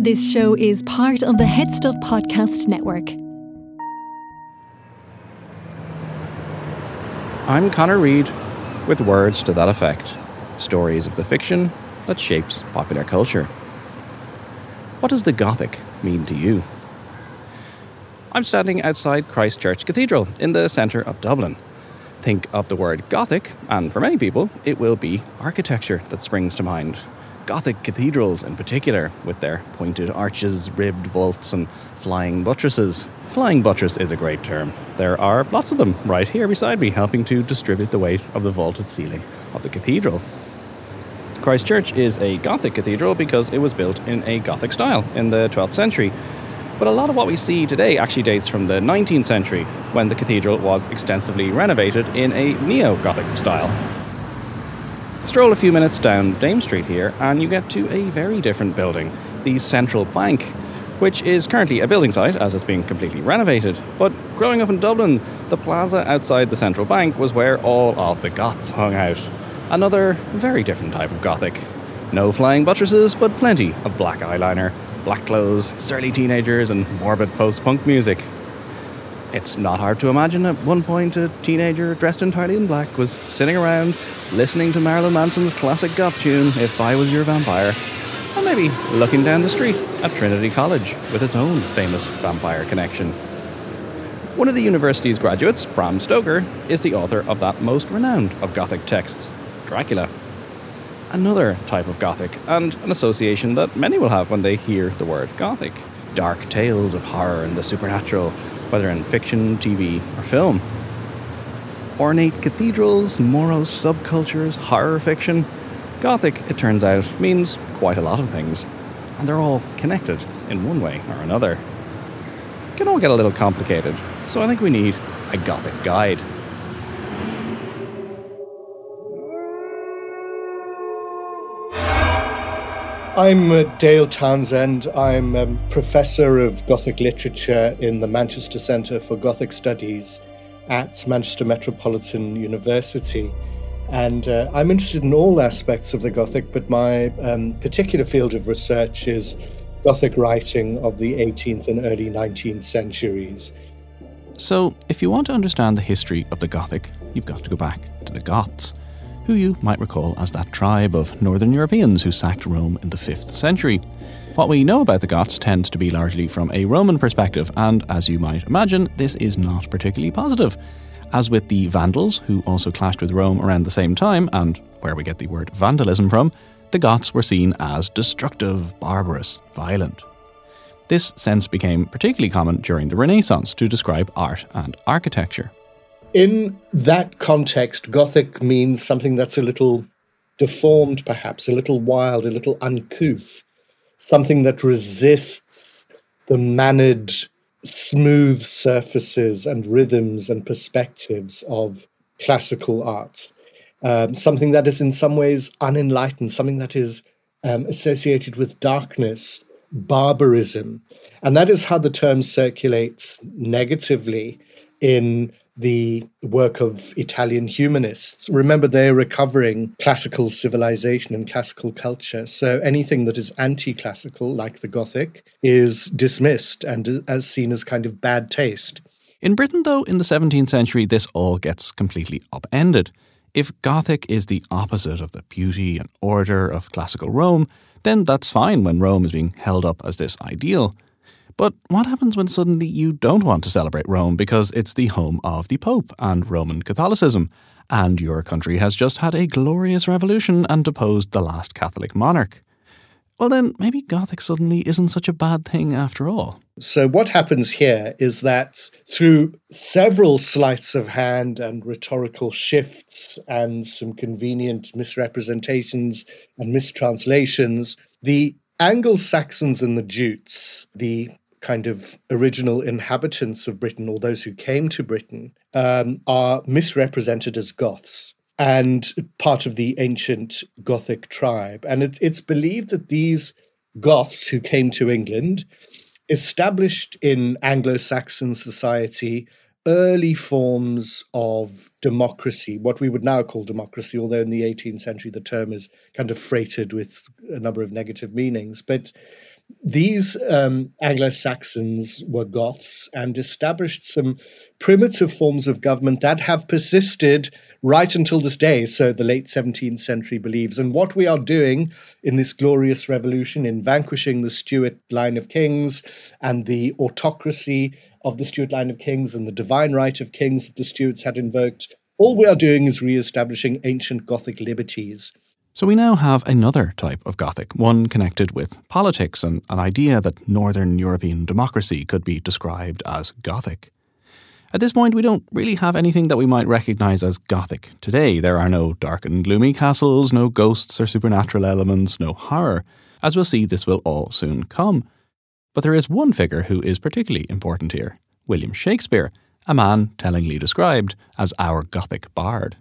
This show is part of the HeadStuff Podcast Network. I'm Conor Reid with words to that effect stories of the fiction that shapes popular culture. What does the Gothic mean to you? I'm standing outside Christ Church Cathedral in the centre of Dublin. Think of the word Gothic, and for many people, it will be architecture that springs to mind. Gothic cathedrals in particular, with their pointed arches, ribbed vaults, and flying buttresses. Flying buttress is a great term. There are lots of them right here beside me, helping to distribute the weight of the vaulted ceiling of the cathedral. Christ Church is a Gothic cathedral because it was built in a Gothic style in the 12th century. But a lot of what we see today actually dates from the 19th century, when the cathedral was extensively renovated in a neo Gothic style. Stroll a few minutes down Dame Street here, and you get to a very different building, the Central Bank, which is currently a building site as it's being completely renovated. But growing up in Dublin, the plaza outside the Central Bank was where all of the Goths hung out. Another very different type of Gothic. No flying buttresses, but plenty of black eyeliner, black clothes, surly teenagers, and morbid post punk music. It's not hard to imagine at one point a teenager dressed entirely in black was sitting around listening to Marilyn Manson's classic goth tune, If I Was Your Vampire, or maybe looking down the street at Trinity College with its own famous vampire connection. One of the university's graduates, Bram Stoker, is the author of that most renowned of Gothic texts, Dracula. Another type of Gothic, and an association that many will have when they hear the word Gothic. Dark tales of horror and the supernatural, whether in fiction, TV, or film. Ornate cathedrals, morose subcultures, horror fiction. Gothic, it turns out, means quite a lot of things, and they're all connected in one way or another. It can all get a little complicated, so I think we need a Gothic guide. I'm uh, Dale Townshend. I'm um, Professor of Gothic Literature in the Manchester Centre for Gothic Studies at Manchester Metropolitan University. And uh, I'm interested in all aspects of the Gothic, but my um, particular field of research is Gothic writing of the 18th and early 19th centuries. So, if you want to understand the history of the Gothic, you've got to go back to the Goths who you might recall as that tribe of northern Europeans who sacked Rome in the 5th century. What we know about the Goths tends to be largely from a Roman perspective, and as you might imagine, this is not particularly positive. As with the Vandals, who also clashed with Rome around the same time, and where we get the word vandalism from, the Goths were seen as destructive, barbarous, violent. This sense became particularly common during the Renaissance to describe art and architecture. In that context, Gothic means something that's a little deformed, perhaps, a little wild, a little uncouth, something that resists the mannered, smooth surfaces and rhythms and perspectives of classical art. Um, something that is in some ways unenlightened, something that is um, associated with darkness, barbarism. And that is how the term circulates negatively in the work of Italian humanists. Remember, they're recovering classical civilization and classical culture. So anything that is anti classical, like the Gothic, is dismissed and uh, as seen as kind of bad taste. In Britain, though, in the 17th century, this all gets completely upended. If Gothic is the opposite of the beauty and order of classical Rome, then that's fine when Rome is being held up as this ideal. But what happens when suddenly you don't want to celebrate Rome because it's the home of the Pope and Roman Catholicism, and your country has just had a glorious revolution and deposed the last Catholic monarch? Well, then maybe Gothic suddenly isn't such a bad thing after all. So, what happens here is that through several sleights of hand and rhetorical shifts and some convenient misrepresentations and mistranslations, The Anglo Saxons and the Jutes, the kind of original inhabitants of Britain or those who came to Britain, um, are misrepresented as Goths and part of the ancient Gothic tribe. And it, it's believed that these Goths who came to England established in Anglo Saxon society early forms of democracy, what we would now call democracy, although in the 18th century the term is kind of freighted with a number of negative meanings. But these um, Anglo Saxons were Goths and established some primitive forms of government that have persisted right until this day, so the late 17th century believes. And what we are doing in this glorious revolution, in vanquishing the Stuart line of kings and the autocracy of the Stuart line of kings and the divine right of kings that the Stuarts had invoked, all we are doing is re establishing ancient Gothic liberties. So we now have another type of Gothic, one connected with politics and an idea that Northern European democracy could be described as Gothic. At this point, we don't really have anything that we might recognise as Gothic. Today, there are no dark and gloomy castles, no ghosts or supernatural elements, no horror. As we'll see, this will all soon come. But there is one figure who is particularly important here William Shakespeare, a man tellingly described as our Gothic bard.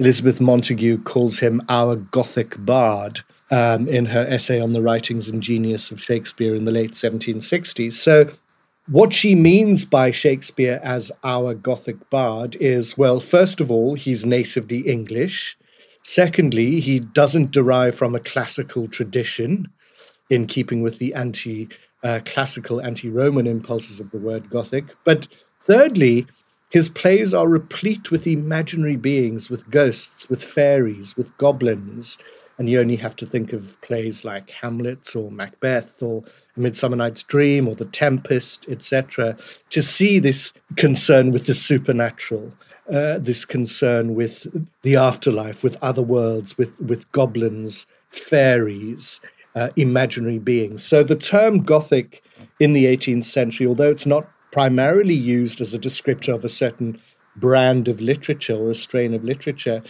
Elizabeth Montagu calls him our Gothic bard um, in her essay on the writings and genius of Shakespeare in the late 1760s. So, what she means by Shakespeare as our Gothic bard is well, first of all, he's natively English. Secondly, he doesn't derive from a classical tradition in keeping with the anti uh, classical, anti Roman impulses of the word Gothic. But thirdly, his plays are replete with imaginary beings, with ghosts, with fairies, with goblins. And you only have to think of plays like Hamlet or Macbeth or Midsummer Night's Dream or The Tempest, etc., to see this concern with the supernatural, uh, this concern with the afterlife, with other worlds, with, with goblins, fairies, uh, imaginary beings. So the term Gothic in the 18th century, although it's not primarily used as a descriptor of a certain brand of literature or a strain of literature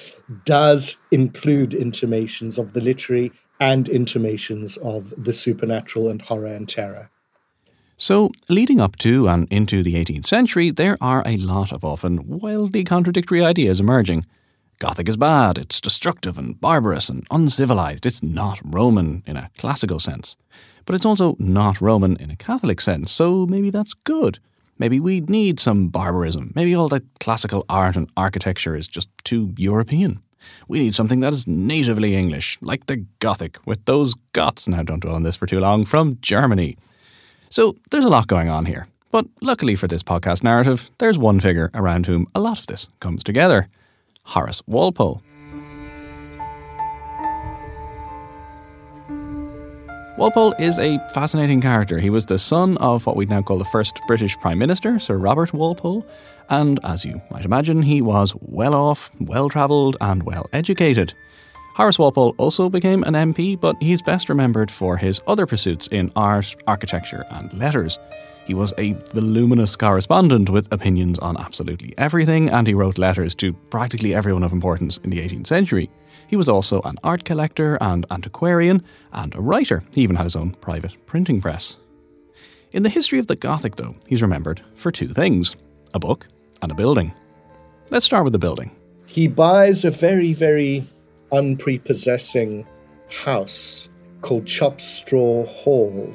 does include intimations of the literary and intimations of the supernatural and horror and terror. So, leading up to and into the 18th century, there are a lot of often wildly contradictory ideas emerging. Gothic is bad, it's destructive and barbarous and uncivilized, it's not Roman in a classical sense. But it's also not Roman in a Catholic sense, so maybe that's good. Maybe we need some barbarism. Maybe all that classical art and architecture is just too European. We need something that is natively English, like the Gothic, with those Goths, now don't dwell on this for too long, from Germany. So there's a lot going on here. But luckily for this podcast narrative, there's one figure around whom a lot of this comes together Horace Walpole. Walpole is a fascinating character. He was the son of what we'd now call the first British Prime Minister, Sir Robert Walpole, and as you might imagine, he was well off, well travelled, and well educated. Horace Walpole also became an MP, but he's best remembered for his other pursuits in art, architecture, and letters. He was a voluminous correspondent with opinions on absolutely everything, and he wrote letters to practically everyone of importance in the 18th century. He was also an art collector and antiquarian, and a writer. He even had his own private printing press. In the history of the Gothic, though, he's remembered for two things a book and a building. Let's start with the building. He buys a very, very unprepossessing house called Chopped Straw Hall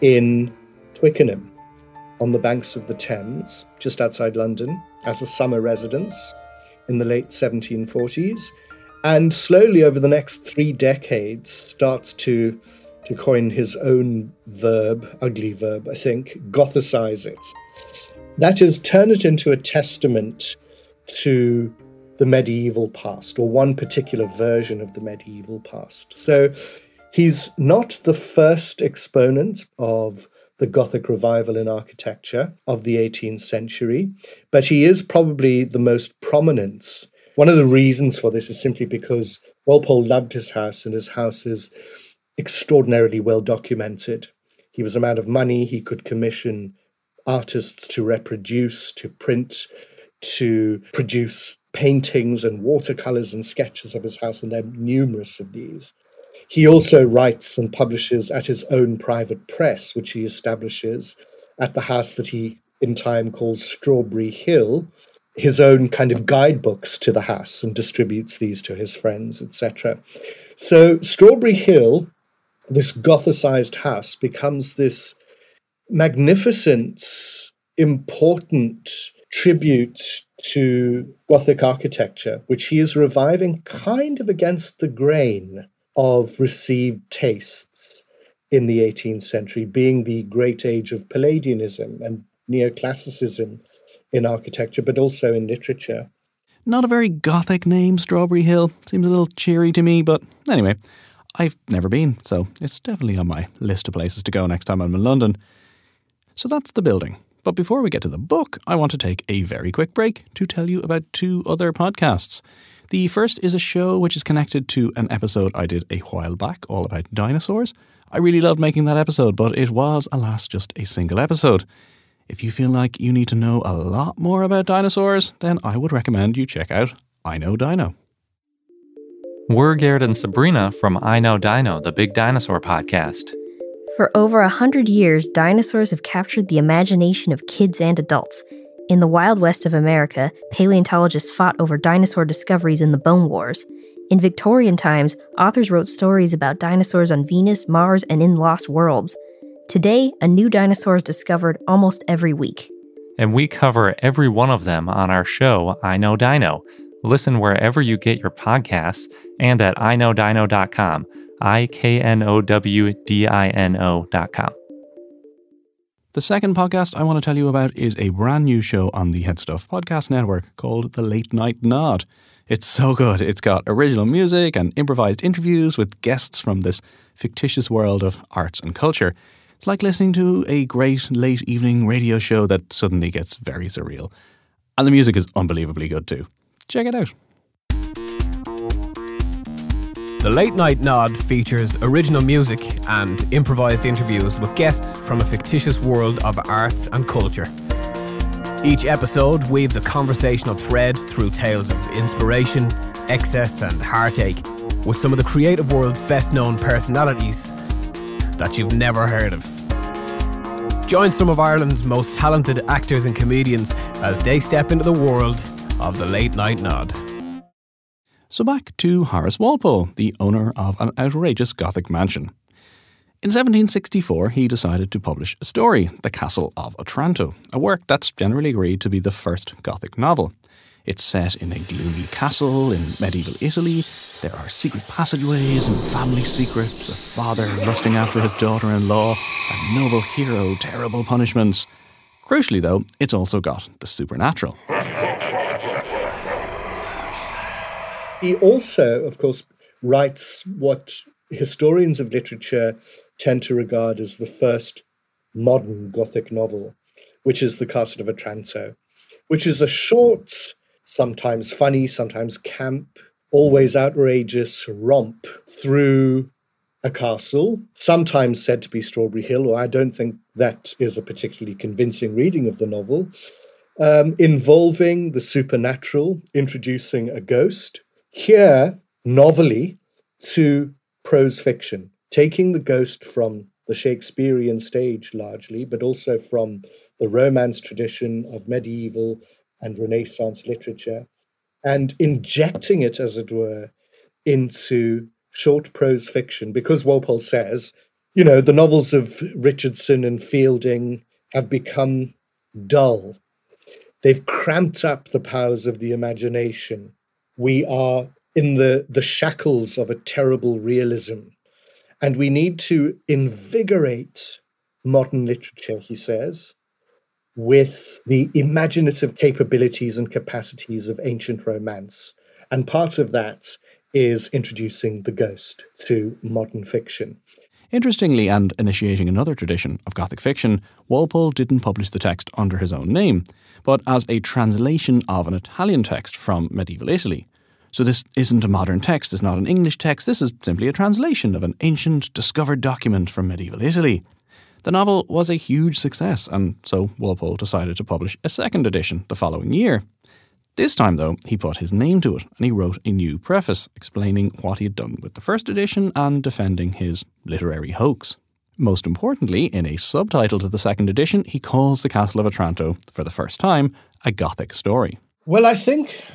in Twickenham on the banks of the Thames, just outside London, as a summer residence in the late 1740s and slowly over the next three decades starts to to coin his own verb, ugly verb, I think, gothicize it. That is, turn it into a testament to the medieval past, or one particular version of the medieval past. So he's not the first exponent of the Gothic revival in architecture of the 18th century, but he is probably the most prominent one of the reasons for this is simply because Walpole loved his house, and his house is extraordinarily well documented. He was a man of money. He could commission artists to reproduce, to print, to produce paintings and watercolors and sketches of his house, and there are numerous of these. He also writes and publishes at his own private press, which he establishes at the house that he in time calls Strawberry Hill, his own kind of guidebooks to the house and distributes these to his friends, etc. So Strawberry Hill, this Gothicized house, becomes this magnificent, important tribute to Gothic architecture, which he is reviving kind of against the grain of received tastes in the 18th century, being the great age of Palladianism and neoclassicism in architecture, but also in literature. Not a very gothic name, Strawberry Hill. Seems a little cheery to me, but anyway, I've never been, so it's definitely on my list of places to go next time I'm in London. So that's the building. But before we get to the book, I want to take a very quick break to tell you about two other podcasts. The first is a show which is connected to an episode I did a while back all about dinosaurs. I really loved making that episode, but it was, alas, just a single episode. If you feel like you need to know a lot more about dinosaurs, then I would recommend you check out I Know Dino. We're Garrett and Sabrina from I Know Dino, the Big Dinosaur podcast. For over a hundred years, dinosaurs have captured the imagination of kids and adults. In the Wild West of America, paleontologists fought over dinosaur discoveries in the Bone Wars. In Victorian times, authors wrote stories about dinosaurs on Venus, Mars, and in lost worlds. Today, a new dinosaur is discovered almost every week. And we cover every one of them on our show, I Know Dino. Listen wherever you get your podcasts and at iknowdino.com. I K N O W D I N O.com. The second podcast I want to tell you about is a brand new show on the Headstuff Podcast Network called The Late Night Nod. It's so good. It's got original music and improvised interviews with guests from this fictitious world of arts and culture. It's like listening to a great late evening radio show that suddenly gets very surreal. And the music is unbelievably good too. Check it out. The Late Night Nod features original music and improvised interviews with guests from a fictitious world of arts and culture. Each episode weaves a conversational thread through tales of inspiration, excess, and heartache with some of the creative world's best known personalities that you've never heard of. Join some of Ireland's most talented actors and comedians as they step into the world of the Late Night Nod. So back to Horace Walpole, the owner of an outrageous Gothic mansion. In 1764, he decided to publish a story, The Castle of Otranto, a work that's generally agreed to be the first Gothic novel. It's set in a gloomy castle in medieval Italy. There are secret passageways and family secrets, a father lusting after his daughter in law, a noble hero, terrible punishments. Crucially, though, it's also got the supernatural. He also, of course, writes what historians of literature tend to regard as the first modern Gothic novel, which is The Castle of Otranto, which is a short, sometimes funny, sometimes camp, always outrageous romp through a castle, sometimes said to be Strawberry Hill, or I don't think that is a particularly convincing reading of the novel, um, involving the supernatural, introducing a ghost, here novelly to prose fiction, taking the ghost from the Shakespearean stage largely, but also from the Romance tradition of medieval and Renaissance literature, and injecting it, as it were, into short prose fiction, because Walpole says, you know, the novels of Richardson and Fielding have become dull. They've cramped up the powers of the imagination we are in the, the shackles of a terrible realism. And we need to invigorate modern literature, he says, with the imaginative capabilities and capacities of ancient romance. And part of that is introducing the ghost to modern fiction. Interestingly, and initiating another tradition of Gothic fiction, Walpole didn't publish the text under his own name, but as a translation of an Italian text from medieval Italy. So this isn't a modern text, it's not an English text, this is simply a translation of an ancient, discovered document from medieval Italy. The novel was a huge success, and so Walpole decided to publish a second edition the following year. This time, though, he put his name to it and he wrote a new preface explaining what he had done with the first edition and defending his literary hoax. Most importantly, in a subtitle to the second edition, he calls The Castle of Otranto, for the first time, a Gothic story. Well, I think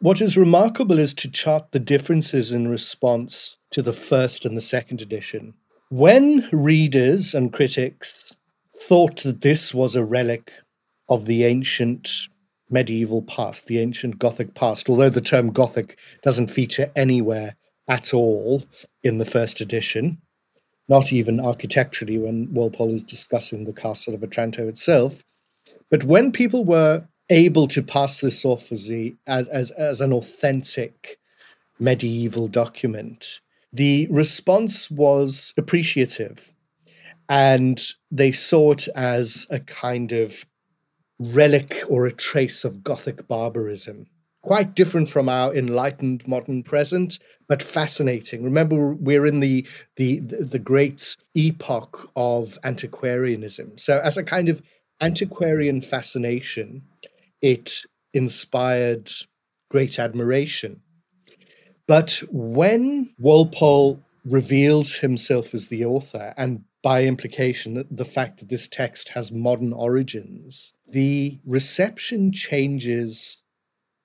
what is remarkable is to chart the differences in response to the first and the second edition. When readers and critics thought that this was a relic of the ancient medieval past, the ancient Gothic past, although the term Gothic doesn't feature anywhere at all in the first edition, not even architecturally when Walpole is discussing the castle of Otranto itself. But when people were able to pass this off as, as, as, as an authentic medieval document, the response was appreciative. And they saw it as a kind of relic or a trace of Gothic barbarism. Quite different from our enlightened modern present, but fascinating. Remember, we're in the, the, the great epoch of antiquarianism. So, as a kind of antiquarian fascination, it inspired great admiration. But when Walpole reveals himself as the author, and by implication, the fact that this text has modern origins, the reception changes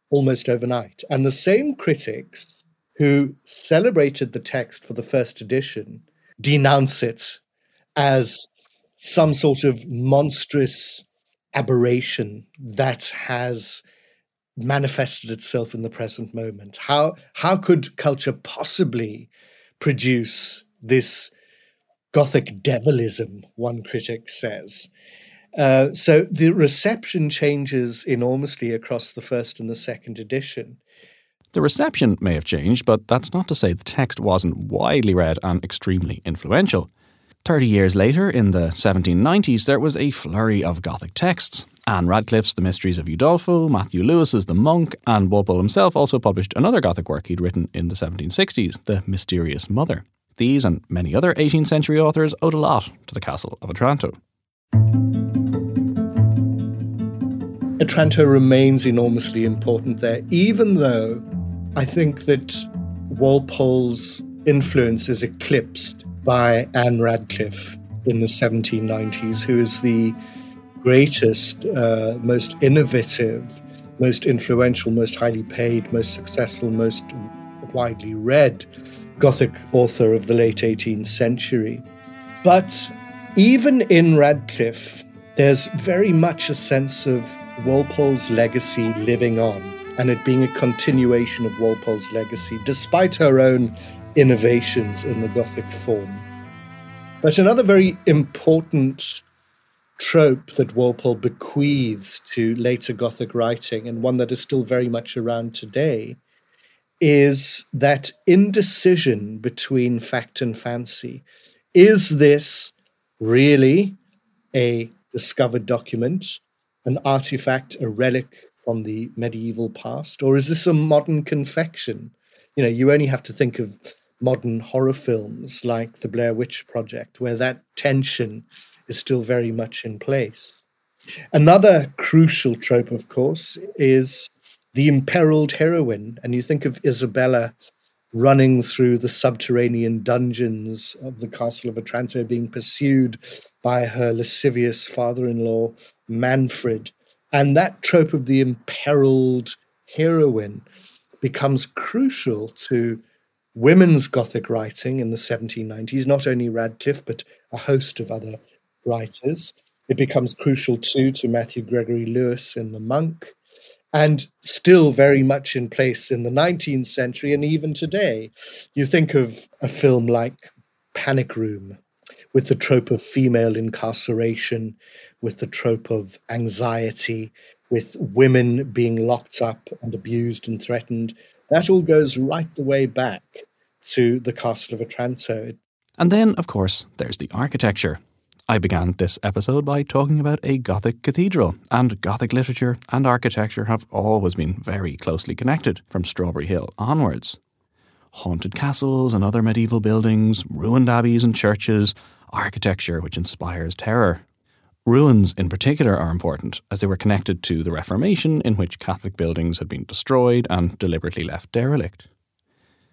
almost overnight. And the same critics who celebrated the text for the first edition denounce it as some sort of monstrous aberration that has manifested itself in the present moment. How, how could culture possibly produce this Gothic devilism, one critic says? Uh, so the reception changes enormously across the first and the second edition. The reception may have changed, but that's not to say the text wasn't widely read and extremely influential. Thirty years later, in the 1790s, there was a flurry of Gothic texts. Ann Radcliffe's The Mysteries of Udolpho, Matthew Lewis's The Monk, and Walpole himself also published another Gothic work he'd written in the 1760s, The Mysterious Mother. These and many other 18th century authors owed a lot to the Castle of Otranto. Otranto remains enormously important there, even though I think that Walpole's influence is eclipsed by Ann Radcliffe in the 1790s, who is the greatest, uh, most innovative, most influential, most highly paid, most successful, most widely read Gothic author of the late 18th century. But even in Radcliffe, there's very much a sense of Walpole's legacy living on and it being a continuation of Walpole's legacy, despite her own innovations in the Gothic form. But another very important trope that Walpole bequeaths to later Gothic writing, and one that is still very much around today, is that indecision between fact and fancy. Is this really a discovered document, an artifact, a relic from the medieval past, or is this a modern confection? You know, you only have to think of modern horror films like the Blair Witch Project, where that tension is still very much in place. Another crucial trope, of course, is the imperiled heroine. And you think of Isabella running through the subterranean dungeons of the castle of Otranto, being pursued by her lascivious father in law, Manfred. And that trope of the imperiled heroine becomes crucial to women's Gothic writing in the 1790s, not only Radcliffe, but a host of other writers. It becomes crucial too to Matthew Gregory Lewis in The Monk and still very much in place in the 19th century and even today. You think of a film like Panic Room with the trope of female incarceration, with the trope of anxiety, with women being locked up and abused and threatened. That all goes right the way back to the Castle of Otranto. And then, of course, there's the architecture. I began this episode by talking about a Gothic cathedral, and Gothic literature and architecture have always been very closely connected from Strawberry Hill onwards. Haunted castles and other medieval buildings, ruined abbeys and churches, architecture which inspires terror. Ruins, in particular, are important as they were connected to the Reformation, in which Catholic buildings had been destroyed and deliberately left derelict.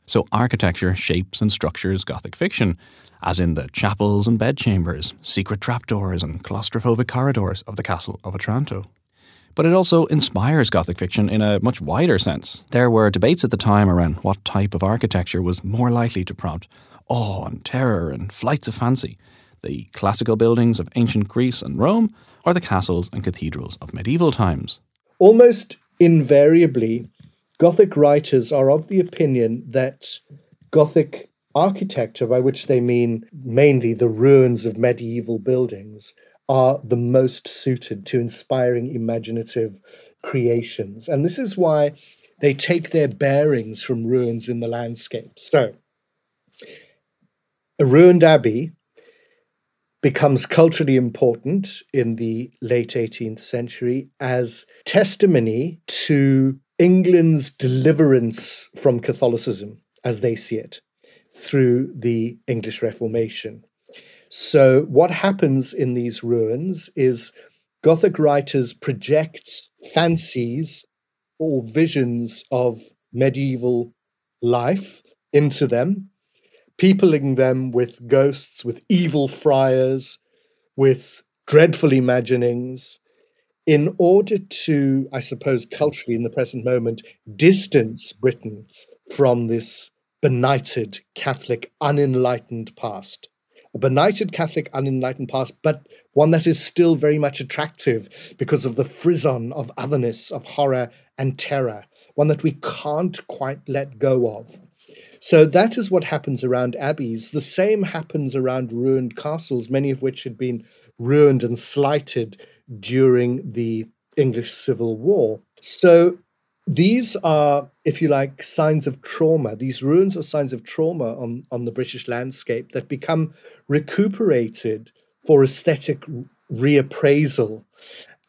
So, architecture shapes and structures Gothic fiction, as in the chapels and bedchambers, secret trapdoors, and claustrophobic corridors of the Castle of Otranto. But it also inspires Gothic fiction in a much wider sense. There were debates at the time around what type of architecture was more likely to prompt awe and terror and flights of fancy the classical buildings of ancient Greece and Rome, or the castles and cathedrals of medieval times. Almost invariably, Gothic writers are of the opinion that Gothic architecture, by which they mean mainly the ruins of medieval buildings, are the most suited to inspiring imaginative creations. And this is why they take their bearings from ruins in the landscape. So, a ruined abbey becomes culturally important in the late 18th century as testimony to England's deliverance from Catholicism as they see it through the English Reformation. So, what happens in these ruins is Gothic writers project fancies or visions of medieval life into them peopling them with ghosts, with evil friars, with dreadful imaginings, in order to, I suppose, culturally in the present moment, distance Britain from this benighted Catholic unenlightened past. A benighted Catholic unenlightened past, but one that is still very much attractive because of the frisson of otherness, of horror and terror, one that we can't quite let go of. So that is what happens around abbeys. The same happens around ruined castles, many of which had been ruined and slighted during the English Civil War. So these are, if you like, signs of trauma. These ruins are signs of trauma on, on the British landscape that become recuperated for aesthetic reappraisal.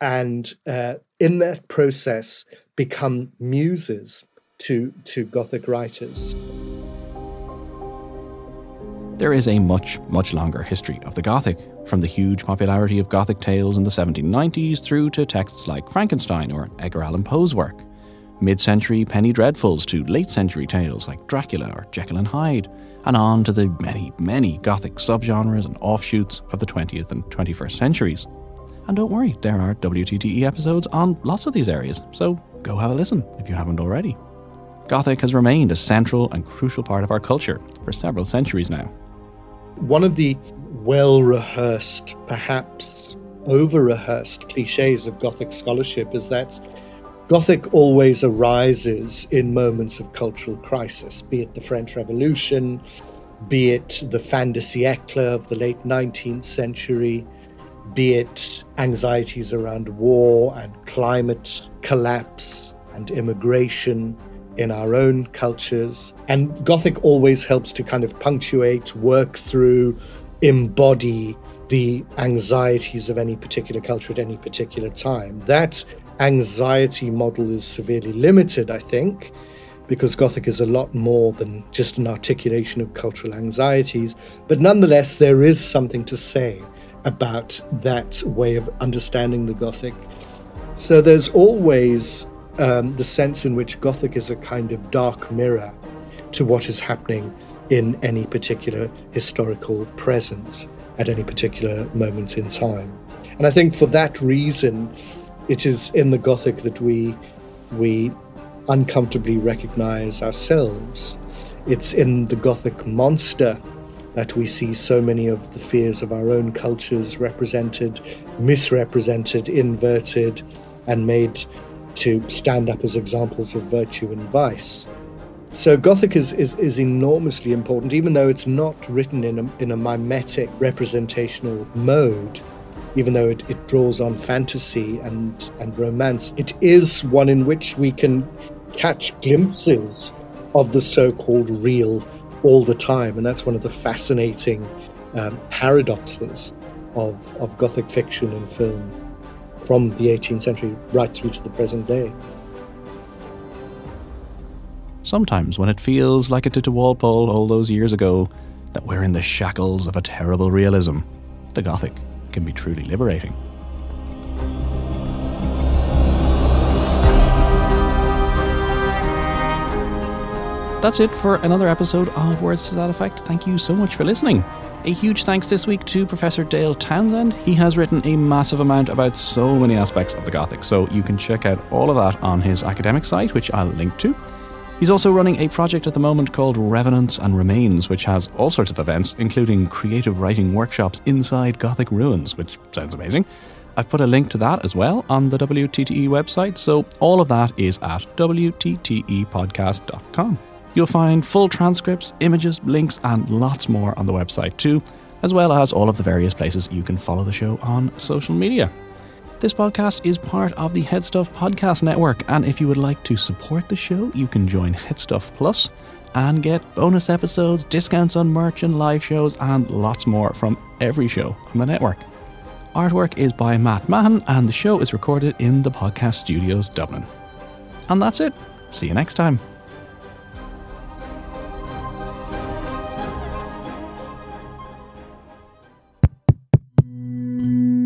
And uh, in that process, become muses to, to Gothic writers. There is a much, much longer history of the Gothic, from the huge popularity of Gothic tales in the 1790s through to texts like Frankenstein or Edgar Allan Poe's work, mid century penny dreadfuls to late century tales like Dracula or Jekyll and Hyde, and on to the many, many Gothic subgenres and offshoots of the 20th and 21st centuries. And don't worry, there are WTTE episodes on lots of these areas, so go have a listen if you haven't already. Gothic has remained a central and crucial part of our culture for several centuries now. One of the well rehearsed, perhaps over rehearsed cliches of Gothic scholarship is that Gothic always arises in moments of cultural crisis, be it the French Revolution, be it the fin de siècle of the late 19th century, be it anxieties around war and climate collapse and immigration in our own cultures. And Gothic always helps to kind of punctuate, work through, embody the anxieties of any particular culture at any particular time. That anxiety model is severely limited, I think, because Gothic is a lot more than just an articulation of cultural anxieties. But nonetheless, there is something to say about that way of understanding the Gothic. So there's always um, the sense in which Gothic is a kind of dark mirror to what is happening in any particular historical presence at any particular moment in time. And I think for that reason, it is in the Gothic that we we uncomfortably recognize ourselves. It's in the Gothic monster that we see so many of the fears of our own cultures represented, misrepresented, inverted, and made to stand up as examples of virtue and vice. So Gothic is, is, is enormously important, even though it's not written in a, in a mimetic representational mode, even though it, it draws on fantasy and, and romance. It is one in which we can catch glimpses of the so-called real all the time. And that's one of the fascinating um, paradoxes of, of Gothic fiction and film from the 18th century right through to the present day. Sometimes, when it feels like it did to Walpole all those years ago, that we're in the shackles of a terrible realism, the Gothic can be truly liberating. That's it for another episode of Words to That Effect. Thank you so much for listening. A huge thanks this week to Professor Dale Townshend. He has written a massive amount about so many aspects of the Gothic, so you can check out all of that on his academic site, which I'll link to. He's also running a project at the moment called Revenants and Remains, which has all sorts of events, including creative writing workshops inside Gothic ruins, which sounds amazing. I've put a link to that as well on the WTTE website, so all of that is at WTTEpodcast.com. You'll find full transcripts, images, links, and lots more on the website too, as well as all of the various places you can follow the show on social media. This podcast is part of the Headstuff Podcast Network, and if you would like to support the show, you can join Headstuff Plus and get bonus episodes, discounts on merch and live shows, and lots more from every show on the network. Artwork is by Matt Mahan, and the show is recorded in the Podcast Studios Dublin. And that's it. See you next time.